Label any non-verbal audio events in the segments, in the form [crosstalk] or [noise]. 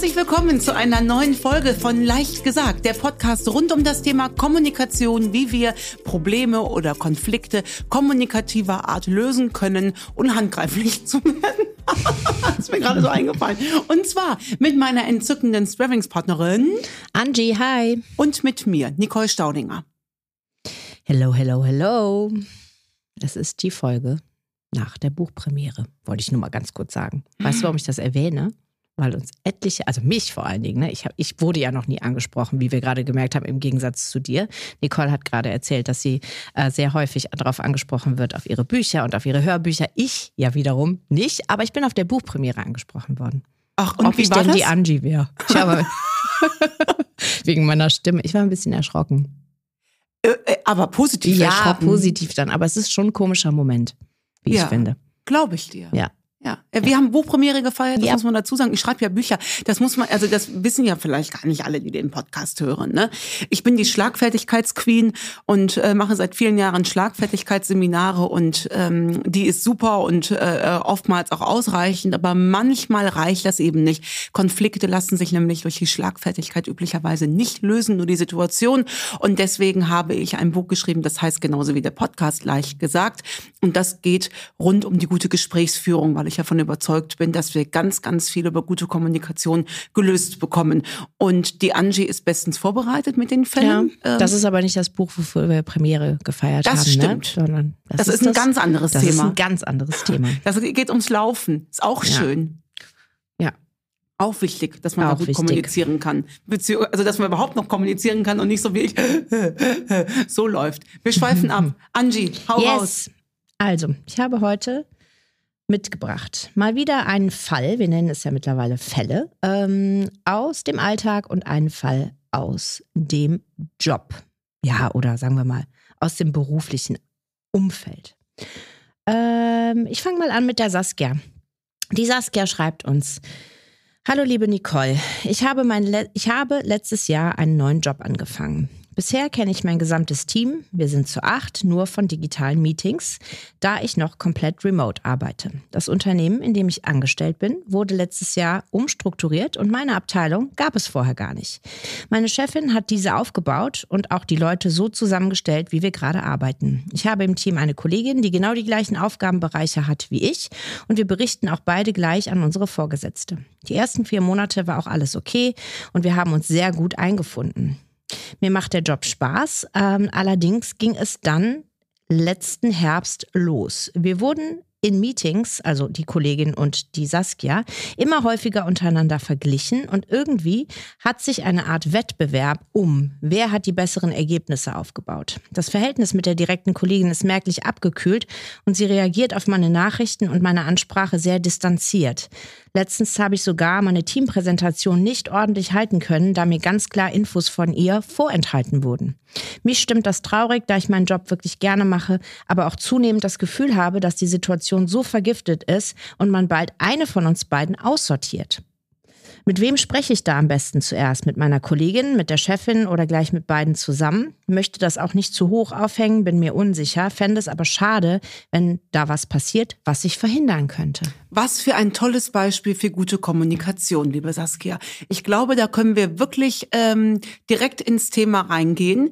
Herzlich willkommen zu einer neuen Folge von Leicht gesagt, der Podcast rund um das Thema Kommunikation, wie wir Probleme oder Konflikte kommunikativer Art lösen können, unhandgreiflich zu werden. [laughs] das ist mir gerade so eingefallen. Und zwar mit meiner entzückenden Sparringspartnerin Angie, hi. Und mit mir, Nicole Staudinger. Hello, hello, hello. Es ist die Folge nach der Buchpremiere, wollte ich nur mal ganz kurz sagen. Weißt du, warum ich das erwähne? Weil uns etliche, also mich vor allen Dingen, ne, ich, hab, ich wurde ja noch nie angesprochen, wie wir gerade gemerkt haben, im Gegensatz zu dir. Nicole hat gerade erzählt, dass sie äh, sehr häufig darauf angesprochen wird, auf ihre Bücher und auf ihre Hörbücher. Ich ja wiederum nicht, aber ich bin auf der Buchpremiere angesprochen worden. Ach, und Ob wie ich war denn das? die Angie wäre. Ich habe [laughs] wegen meiner Stimme. Ich war ein bisschen erschrocken. Äh, äh, aber positiv Ja, erschrocken. positiv dann. Aber es ist schon ein komischer Moment, wie Ja. ich finde. Glaube ich dir. Ja. Ja, Äh, wir haben Buchpremiere gefeiert, das Ja. muss man dazu sagen. Ich schreibe ja Bücher. Das muss man, also das wissen ja vielleicht gar nicht alle, die den Podcast hören. Ne? Ich bin die Schlagfertigkeitsqueen und äh, mache seit vielen Jahren Schlagfertigkeitsseminare und ähm, die ist super und äh, oftmals auch ausreichend, aber manchmal reicht das eben nicht. Konflikte lassen sich nämlich durch die Schlagfertigkeit üblicherweise nicht lösen, nur die Situation. Und deswegen habe ich ein Buch geschrieben, das heißt genauso wie der Podcast leicht gesagt. Und das geht rund um die gute Gesprächsführung, weil ich davon überzeugt bin, dass wir ganz, ganz viel über gute Kommunikation gelöst bekommen. Und die Angie ist bestens vorbereitet mit den Ja, Fällen. Ähm, das ist aber nicht das Buch, wofür wir Premiere gefeiert Das haben. stimmt. Ne? Sondern Das ist ein ganz anderes das ist Thema. ein ganz anderes Thema. [laughs] das geht ums Laufen. Ist auch Ja. schön. Ja. Auch wichtig, dass man Auch da gut wichtig. kommunizieren kann. Beziehung, also, dass man überhaupt noch kommunizieren kann und nicht so wie ich [laughs] so läuft. Wir schweifen ab. [laughs] Angie, hau raus. Yes. Also, ich habe heute mitgebracht mal wieder einen Fall, wir nennen es ja mittlerweile Fälle, ähm, aus dem Alltag und einen Fall aus dem Job. Ja, oder sagen wir mal, aus dem beruflichen Umfeld. Ähm, ich fange mal an mit der Saskia. Die Saskia schreibt uns, Hallo liebe Nicole, ich habe, mein Le ich habe letztes Jahr einen neuen Job angefangen. Bisher kenne ich mein gesamtes Team, wir sind zu acht, nur von digitalen Meetings, da ich noch komplett remote arbeite. Das Unternehmen, in dem ich angestellt bin, wurde letztes Jahr umstrukturiert und meine Abteilung gab es vorher gar nicht. Meine Chefin hat diese aufgebaut und auch die Leute so zusammengestellt, wie wir gerade arbeiten. Ich habe im Team eine Kollegin, die genau die gleichen Aufgabenbereiche hat wie ich und wir berichten auch beide gleich an unsere Vorgesetzte. Die ersten vier Monate war auch alles okay und wir haben uns sehr gut eingefunden. Mir macht der Job Spaß, ähm, allerdings ging es dann letzten Herbst los. Wir wurden in Meetings, also die Kollegin und die Saskia, immer häufiger untereinander verglichen und irgendwie hat sich eine Art Wettbewerb um, wer hat die besseren Ergebnisse aufgebaut. Das Verhältnis mit der direkten Kollegin ist merklich abgekühlt und sie reagiert auf meine Nachrichten und meine Ansprache sehr distanziert. Letztens habe ich sogar meine Teampräsentation nicht ordentlich halten können, da mir ganz klar Infos von ihr vorenthalten wurden. Mich stimmt das traurig, da ich meinen Job wirklich gerne mache, aber auch zunehmend das Gefühl habe, dass die Situation so vergiftet ist und man bald eine von uns beiden aussortiert. Mit wem spreche ich da am besten zuerst? Mit meiner Kollegin, mit der Chefin oder gleich mit beiden zusammen? Möchte das auch nicht zu hoch aufhängen, bin mir unsicher, fände es aber schade, wenn da was passiert, was ich verhindern könnte. Was für ein tolles Beispiel für gute Kommunikation, liebe Saskia. Ich glaube, da können wir wirklich ähm, direkt ins Thema reingehen.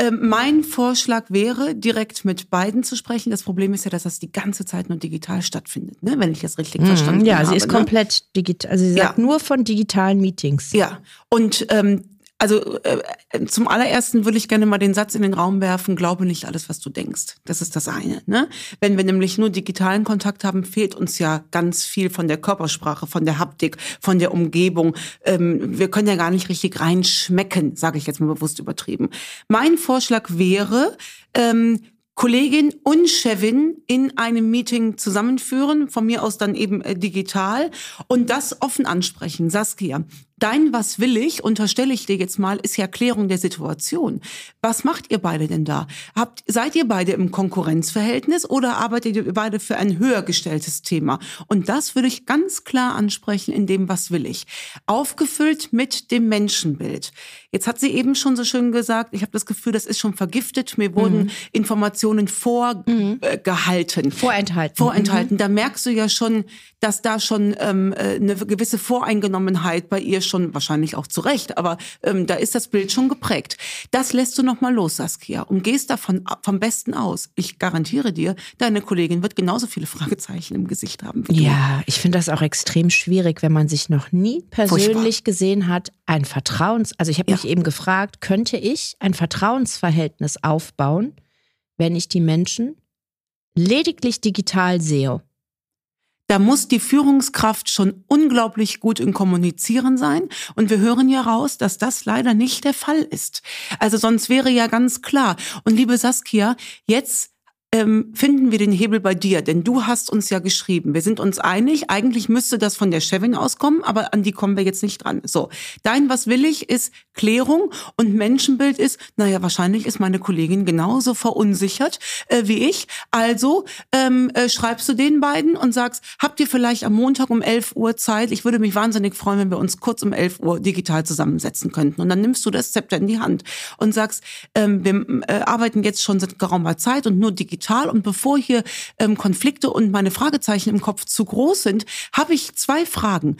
Ähm, mein Vorschlag wäre, direkt mit beiden zu sprechen. Das Problem ist ja, dass das die ganze Zeit nur digital stattfindet, ne? wenn ich das richtig verstanden Mhm. ja, habe. sie ist ne? komplett digital. Also sie sagt Ja. nur von digitalen Meetings. Ja, und ähm, also äh, zum allerersten würde ich gerne mal den Satz in den Raum werfen, glaube nicht alles, was du denkst. Das ist das eine. Ne? Wenn wir nämlich nur digitalen Kontakt haben, fehlt uns ja ganz viel von der Körpersprache, von der Haptik, von der Umgebung. Ähm, wir können ja gar nicht richtig reinschmecken, sage ich jetzt mal bewusst übertrieben. Mein Vorschlag wäre, ähm, Kollegin und Chefin in einem Meeting zusammenführen, von mir aus dann eben äh, digital und das offen ansprechen. Saskia, Dein Was will ich, unterstelle ich dir jetzt mal, ist ja Klärung der Situation. Was macht ihr beide denn da? Habt, seid ihr beide im Konkurrenzverhältnis oder arbeitet ihr beide für ein höher gestelltes Thema? Und das würde ich ganz klar ansprechen in dem Was will ich. Aufgefüllt mit dem Menschenbild. Jetzt hat sie eben schon so schön gesagt, ich habe das Gefühl, das ist schon vergiftet. Mir wurden mhm. Informationen vorgehalten. Mhm. Vorenthalten. Vorenthalten. Mhm. Da merkst du ja schon, dass da schon ähm, äh, eine gewisse Voreingenommenheit bei ihr schon wahrscheinlich auch zu Recht, aber ähm, da ist das Bild schon geprägt. Das lässt du noch mal los, Saskia, und gehst davon vom Besten aus. Ich garantiere dir, deine Kollegin wird genauso viele Fragezeichen im Gesicht haben. Wie ja, ich finde das auch extrem schwierig, wenn man sich noch nie persönlich Furchtbar. gesehen hat, ein Vertrauens, also ich habe ja. mich eben gefragt, könnte ich ein Vertrauensverhältnis aufbauen, wenn ich die Menschen lediglich digital sehe? Da muss die Führungskraft schon unglaublich gut im Kommunizieren sein. Und wir hören ja raus, dass das leider nicht der Fall ist. Also sonst wäre ja ganz klar. Und liebe Saskia, jetzt ähm, finden wir den Hebel bei dir? Denn du hast uns ja geschrieben. Wir sind uns einig. Eigentlich müsste das von der Chefin auskommen, aber an die kommen wir jetzt nicht dran. So, dein was will ich ist Klärung und Menschenbild ist, naja, wahrscheinlich ist meine Kollegin genauso verunsichert äh, wie ich. Also ähm, äh, schreibst du den beiden und sagst, habt ihr vielleicht am Montag um 11 Uhr Zeit? Ich würde mich wahnsinnig freuen, wenn wir uns kurz um 11 Uhr digital zusammensetzen könnten. Und dann nimmst du das Zepter in die Hand und sagst, ähm, wir äh, arbeiten jetzt schon seit geraumer Zeit und nur digital digital. Und bevor hier ähm, Konflikte und meine Fragezeichen im Kopf zu groß sind, habe ich zwei Fragen.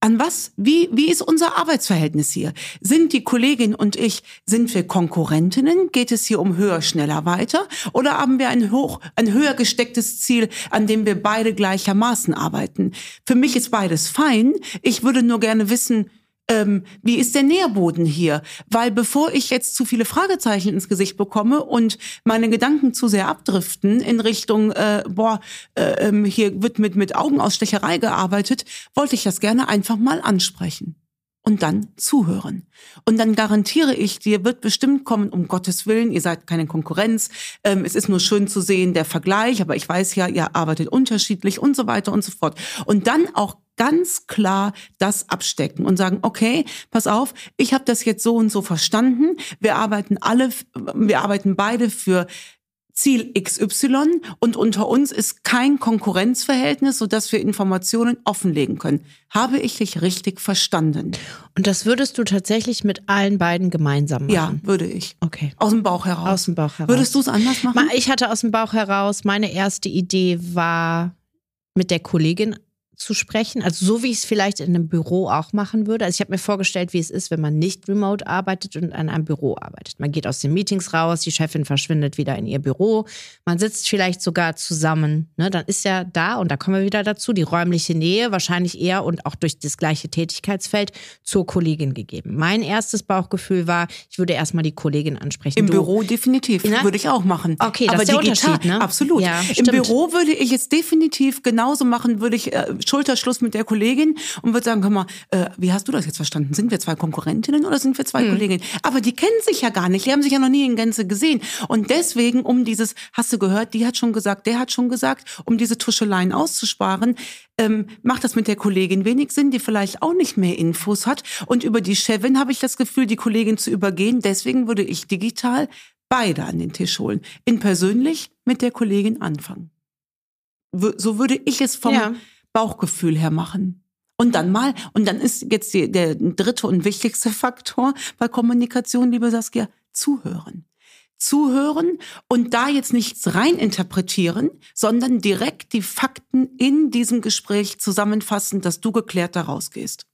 An was? Wie, wie ist unser Arbeitsverhältnis hier? Sind die Kollegin und ich, sind wir Konkurrentinnen? Geht es hier um höher, schneller, weiter? Oder haben wir ein hoch, ein höher gestecktes Ziel, an dem wir beide gleichermaßen arbeiten? Für mich ist beides fein. Ich würde nur gerne wissen, ähm, wie ist der Nährboden hier? Weil bevor ich jetzt zu viele Fragezeichen ins Gesicht bekomme und meine Gedanken zu sehr abdriften in Richtung, äh, boah, äh, ähm, hier wird mit, mit Augenausstecherei gearbeitet, wollte ich das gerne einfach mal ansprechen und dann zuhören. Und dann garantiere ich dir, wird bestimmt kommen, um Gottes Willen, ihr seid keine Konkurrenz, ähm, es ist nur schön zu sehen, der Vergleich, aber ich weiß ja, ihr arbeitet unterschiedlich und so weiter und so fort. Und dann auch ganz klar das abstecken und sagen, okay, pass auf, ich habe das jetzt so und so verstanden. Wir arbeiten alle, wir arbeiten beide für Ziel XY und unter uns ist kein Konkurrenzverhältnis, sodass wir Informationen offenlegen können. Habe ich dich richtig verstanden? Und das würdest du tatsächlich mit allen beiden gemeinsam machen? Ja, würde ich. Okay. Aus dem Bauch heraus. Aus dem Bauch heraus. Würdest du es anders machen? Ich hatte aus dem Bauch heraus, meine erste Idee war mit der Kollegin zu sprechen. Also so wie ich es vielleicht in einem Büro auch machen würde. Also ich habe mir vorgestellt, wie es ist, wenn man nicht remote arbeitet und an einem Büro arbeitet. Man geht aus den Meetings raus, die Chefin verschwindet wieder in ihr Büro, man sitzt vielleicht sogar zusammen. Ne? Dann ist ja da, und da kommen wir wieder dazu, die räumliche Nähe wahrscheinlich eher und auch durch das gleiche Tätigkeitsfeld zur Kollegin gegeben. Mein erstes Bauchgefühl war, ich würde erstmal die Kollegin ansprechen. Im du, Büro definitiv, Na? würde ich auch machen. Okay, das Aber ist der digital, Unterschied, ne? Absolut. Ja, Im Büro würde ich es definitiv genauso machen, würde ich äh, Schulterschluss mit der Kollegin und würde sagen, hör mal, äh, wie hast du das jetzt verstanden? Sind wir zwei Konkurrentinnen oder sind wir zwei hm. Kolleginnen? Aber die kennen sich ja gar nicht, die haben sich ja noch nie in Gänze gesehen. Und deswegen, um dieses, hast du gehört, die hat schon gesagt, der hat schon gesagt, um diese Tuscheleien auszusparen, ähm, macht das mit der Kollegin wenig Sinn, die vielleicht auch nicht mehr Infos hat. Und über die Chefin habe ich das Gefühl, die Kollegin zu übergehen. Deswegen würde ich digital beide an den Tisch holen. In persönlich mit der Kollegin anfangen. So würde ich es vom, ja. Bauchgefühl her machen. Und dann mal, und dann ist jetzt die, der dritte und wichtigste Faktor bei Kommunikation, liebe Saskia, zuhören. Zuhören und da jetzt nichts reininterpretieren, sondern direkt die Fakten in diesem Gespräch zusammenfassen, dass du geklärt daraus gehst.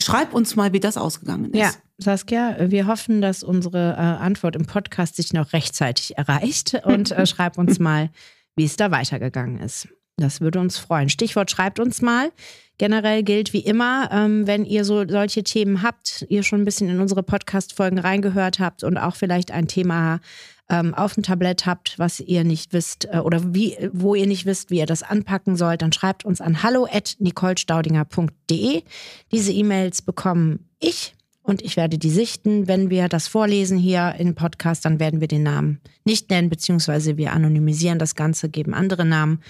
Schreib uns mal, wie das ausgegangen ist. Ja, Saskia, wir hoffen, dass unsere äh, Antwort im Podcast sich noch rechtzeitig erreicht und äh, [laughs] schreib uns mal, wie es da weitergegangen ist. Das würde uns freuen. Stichwort schreibt uns mal. Generell gilt wie immer, ähm, wenn ihr so solche Themen habt, ihr schon ein bisschen in unsere Podcast-Folgen reingehört habt und auch vielleicht ein Thema ähm, auf dem Tablett habt, was ihr nicht wisst äh, oder wie, wo ihr nicht wisst, wie ihr das anpacken sollt, dann schreibt uns an hallo at nicolestaudinger.de. Diese E-Mails bekommen ich und ich werde die sichten. Wenn wir das vorlesen hier im Podcast, dann werden wir den Namen nicht nennen, beziehungsweise wir anonymisieren das Ganze, geben andere Namen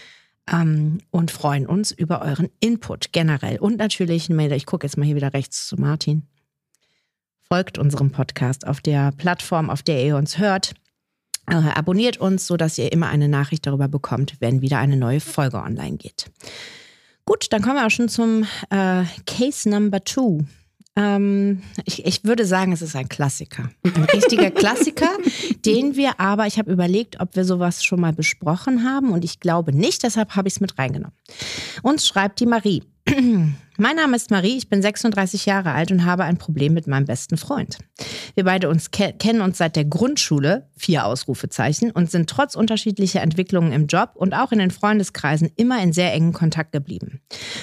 ähm, und freuen uns über euren Input generell. Und natürlich, ich gucke jetzt mal hier wieder rechts zu Martin. Folgt unserem Podcast auf der Plattform, auf der ihr uns hört. Äh, abonniert uns, sodass ihr immer eine Nachricht darüber bekommt, wenn wieder eine neue Folge online geht. Gut, dann kommen wir auch schon zum äh, Case Number Two. Ähm, ich, ich würde sagen, es ist ein Klassiker. Ein richtiger [laughs] Klassiker, den wir aber, ich habe überlegt, ob wir sowas schon mal besprochen haben und ich glaube nicht, deshalb habe ich es mit reingenommen. Uns schreibt die Marie. Mein Name ist Marie, ich bin 36 Jahre alt und habe ein Problem mit meinem besten Freund. Wir beide uns ke kennen uns seit der Grundschule, vier Ausrufezeichen, und sind trotz unterschiedlicher Entwicklungen im Job und auch in den Freundeskreisen immer in sehr engen Kontakt geblieben.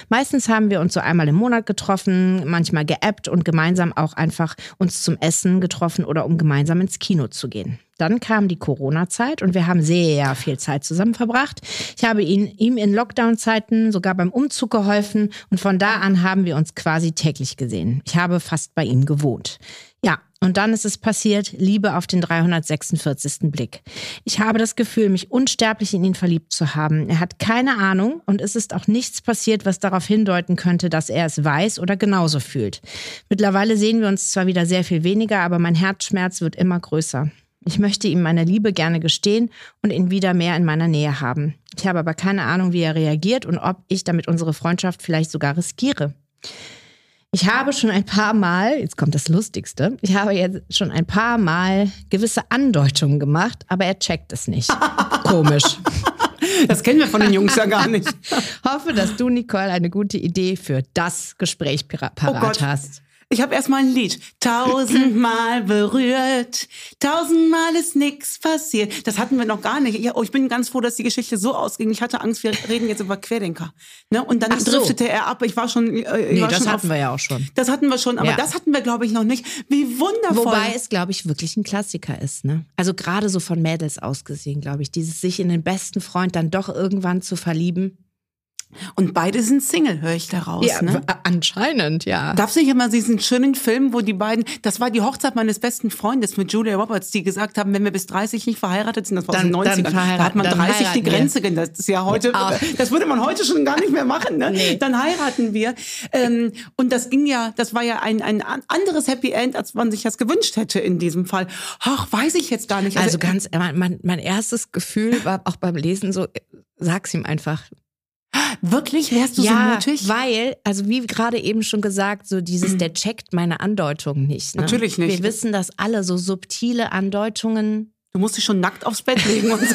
Meistens haben wir uns so einmal im Monat getroffen, manchmal geappt und gemeinsam auch einfach uns zum Essen getroffen oder um gemeinsam ins Kino zu gehen. Dann kam die Corona-Zeit und wir haben sehr viel Zeit zusammen verbracht. Ich habe ihn, ihm in Lockdown-Zeiten sogar beim Umzug geholfen und von da an haben wir uns quasi täglich gesehen. Ich habe fast bei ihm gewohnt. Ja, und dann ist es passiert, Liebe auf den 346. Blick. Ich habe das Gefühl, mich unsterblich in ihn verliebt zu haben. Er hat keine Ahnung und es ist auch nichts passiert, was darauf hindeuten könnte, dass er es weiß oder genauso fühlt. Mittlerweile sehen wir uns zwar wieder sehr viel weniger, aber mein Herzschmerz wird immer größer. Ich möchte ihm meine Liebe gerne gestehen und ihn wieder mehr in meiner Nähe haben. Ich habe aber keine Ahnung, wie er reagiert und ob ich damit unsere Freundschaft vielleicht sogar riskiere. Ich habe schon ein paar Mal, jetzt kommt das Lustigste, ich habe jetzt schon ein paar Mal gewisse Andeutungen gemacht, aber er checkt es nicht. [laughs] Komisch. Das kennen wir von den Jungs ja gar nicht. [laughs] Hoffe, dass du, Nicole, eine gute Idee für das Gespräch parat oh hast. Ich habe erstmal ein Lied. Tausendmal berührt, tausendmal ist nichts passiert. Das hatten wir noch gar nicht. Ja, oh, ich bin ganz froh, dass die Geschichte so ausging. Ich hatte Angst, wir reden jetzt über Querdenker. Ne? Und dann so. driftete er ab. Ich war schon. Äh, ich nee, war das schon hatten auf, wir ja auch schon. Das hatten wir schon, aber ja. das hatten wir, glaube ich, noch nicht. Wie wundervoll. Wobei es, glaube ich, wirklich ein Klassiker ist. Ne? Also gerade so von Mädels ausgesehen, glaube ich. Dieses sich in den besten Freund dann doch irgendwann zu verlieben. Und beide sind Single, höre ich daraus. Ja, ne? anscheinend, ja. Darf nicht immer diesen schönen Film, wo die beiden, das war die Hochzeit meines besten Freundes mit Julia Roberts, die gesagt haben, wenn wir bis 30 nicht verheiratet sind, das war dann, aus den 90ern, da hat man 30 die Grenze, wir. das ist ja heute, das würde man heute schon gar nicht mehr machen, ne? Nee. Dann heiraten wir. Ähm, und das ging ja, das war ja ein, ein anderes Happy End, als man sich das gewünscht hätte in diesem Fall. Ach, weiß ich jetzt gar nicht. Also, also ganz, mein, mein erstes Gefühl war auch beim Lesen so, sag's ihm einfach. Wirklich? Wärst du ja, so mutig? weil, also wie gerade eben schon gesagt, so dieses, der checkt meine Andeutung nicht. Ne? Natürlich nicht. Wir wissen das alle, so subtile Andeutungen. Du musst dich schon nackt aufs Bett legen und sagen,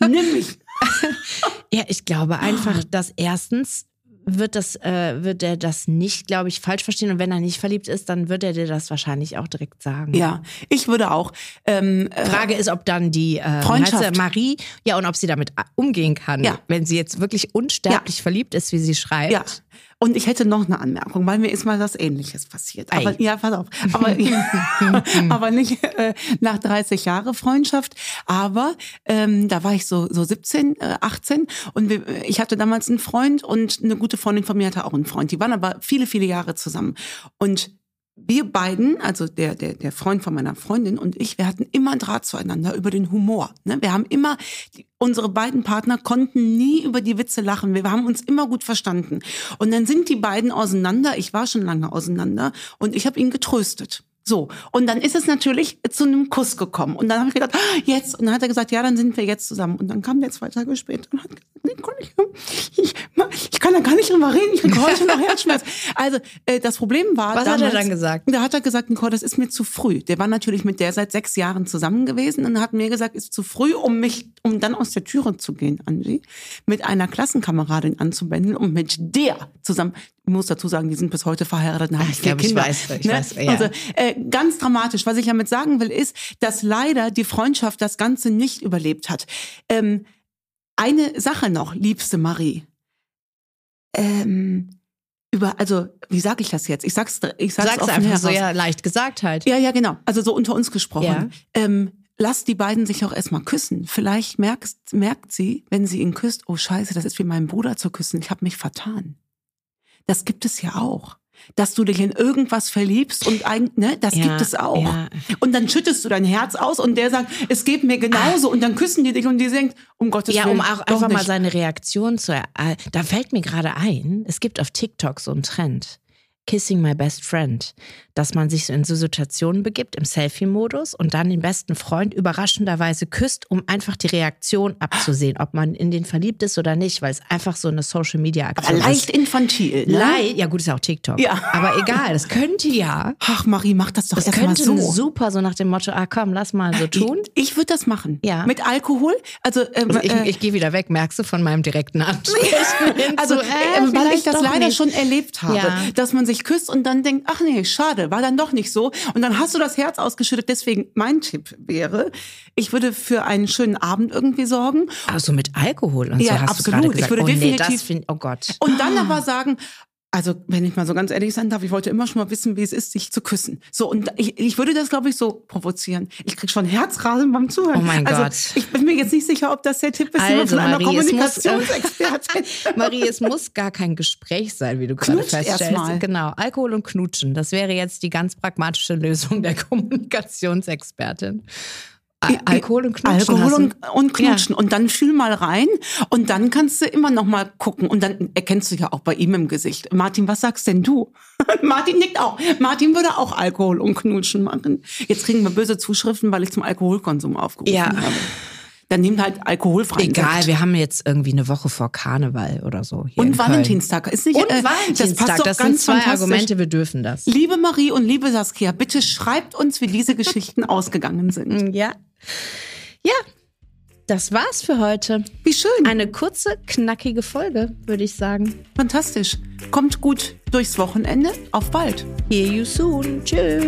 [laughs] nimm mich. [laughs] ja, ich glaube einfach, dass erstens wird das, äh, wird er das nicht, glaube ich, falsch verstehen. Und wenn er nicht verliebt ist, dann wird er dir das wahrscheinlich auch direkt sagen. Ja, ich würde auch. Ähm, äh, Frage ist, ob dann die äh, Freundschaft Marie, ja, und ob sie damit umgehen kann, ja. wenn sie jetzt wirklich unsterblich ja. verliebt ist, wie sie schreibt. Ja. Und ich hätte noch eine Anmerkung, weil mir ist mal was Ähnliches passiert. Aber Ei. ja, pass auf. Aber, [laughs] [laughs] aber nicht äh, nach 30 Jahre Freundschaft. Aber ähm, da war ich so so 17, äh, 18 und wir, ich hatte damals einen Freund und eine gute Freundin von mir hatte auch einen Freund. Die waren aber viele viele Jahre zusammen und wir beiden, also der, der, der Freund von meiner Freundin und ich, wir hatten immer Draht zueinander über den Humor. Ne? Wir haben immer, die, unsere beiden Partner konnten nie über die Witze lachen. Wir haben uns immer gut verstanden. Und dann sind die beiden auseinander. Ich war schon lange auseinander und ich habe ihn getröstet. So, und dann ist es natürlich zu einem Kuss gekommen. Und dann habe ich gedacht, ah, jetzt. Und dann hat er gesagt, ja, dann sind wir jetzt zusammen. Und dann kam der zwei Tage später und hat gesagt, ich, ich, ich kann da gar nicht drüber reden, ich kriege heute noch [laughs] Herzschmerz. Also äh, das Problem war. Was damals, hat er dann gesagt? Da hat er gesagt, Nicole, das ist mir zu früh. Der war natürlich mit der seit sechs Jahren zusammen gewesen und hat mir gesagt, ist zu früh, um mich, um dann aus der Türe zu gehen, Angie, mit einer Klassenkameradin anzubinden und mit der zusammen ich muss dazu sagen, die sind bis heute verheiratet und haben ich vier glaub, Kinder. Ich weiß, ich ne? weiß, ja. Also äh, ganz dramatisch. Was ich damit sagen will, ist, dass leider die Freundschaft das Ganze nicht überlebt hat. Ähm, eine Sache noch, liebste Marie. Ähm, über, also wie sage ich das jetzt? Ich sag's, ich sag's, sag's einfach heraus. so ja leicht gesagt halt. Ja, ja, genau. Also so unter uns gesprochen. Ja. Ähm, lass die beiden sich auch erstmal küssen. Vielleicht merkst, merkt sie, wenn sie ihn küsst, oh Scheiße, das ist wie mein Bruder zu küssen. Ich habe mich vertan. Das gibt es ja auch. Dass du dich in irgendwas verliebst und ein, ne, das Ja, gibt es auch. ja. Und dann schüttest du dein Herz aus und der sagt, es geht mir genauso und dann küssen die dich und die denkt, um Gottes Ja, Willen, um auch einfach mal nicht. seine Reaktion zu. Äh, da fällt mir gerade ein, es gibt auf TikTok so einen Trend. Kissing my best friend. Dass man sich so in so Situationen begibt im Selfie-Modus und dann den besten Freund überraschenderweise küsst, um einfach die Reaktion abzusehen, ob man in den verliebt ist oder nicht, weil es einfach so eine Aber Social-Media-Aktion leicht ist. infantil, ne? Leicht, ja gut, ist ja auch TikTok. Ja. Aber egal, das könnte ja. Ach, Marie, mach das doch Das erst mal könnte so. super so nach dem Motto, ah komm, lass mal so tun. Ich, ich würde das machen. Ja. Mit Alkohol. Also, ähm, Also ich, äh, ich gehe wieder weg, merkst du, von meinem direkten Ansprechen. [laughs] also äh, weil ich das leider nicht. schon erlebt habe, Ja. dass man sich küsst und dann denkt, ach nee, schade, war dann doch nicht so. Und dann hast du das Herz ausgeschüttet. Deswegen mein Tipp wäre, ich würde für einen schönen Abend irgendwie sorgen Also mit Alkohol und Ja, so hast absolut. du gerade Ich gesagt. würde oh nee, definitiv- das find, oh Gott. und dann aber sagen, also wenn ich mal so ganz ehrlich sein darf, ich wollte immer schon mal wissen, wie es ist, sich zu küssen. So und ich, ich würde das, glaube ich, so provozieren. Ich krieg schon Herzrasen beim Zuhören. Oh mein also, Gott. Ich bin mir jetzt nicht sicher, ob das der Tipp ist Also, von einer Marie, es muss, äh, Kommunikationsexpertin. [laughs] Marie, es muss gar kein Gespräch sein, wie du gerade feststellst. Genau, Alkohol und Knutschen. Das wäre jetzt die ganz pragmatische Lösung der [laughs] Kommunikationsexpertin. Al Alkohol und Knutschen. Alkohol und, und Knutschen. Und dann fühl mal rein und dann kannst du immer noch mal gucken. Und dann erkennst du ja auch bei ihm im Gesicht. Martin, was sagst denn du? [laughs] Martin nickt auch. Martin würde auch Alkohol und Knutschen machen. Jetzt kriegen wir böse Zuschriften, weil ich zum Alkoholkonsum aufgerufen Ja. habe. Dann nehmt halt alkoholfreien Egal, Sekt. wir haben jetzt irgendwie eine Woche vor Karneval oder so. Und. Valentinstag. Ist nicht, Und äh, Valentinstag. Das passt doch das sind ganz zwei fantastisch. Argumente, wir dürfen das. Liebe Marie und liebe Saskia, bitte schreibt uns, wie diese Geschichten [laughs] ausgegangen sind. Ja. Ja, das war's für heute. Wie schön. Eine kurze, knackige Folge, würde ich sagen. Fantastisch. Kommt gut durchs Wochenende. Auf bald. Hear you soon. Tschüss.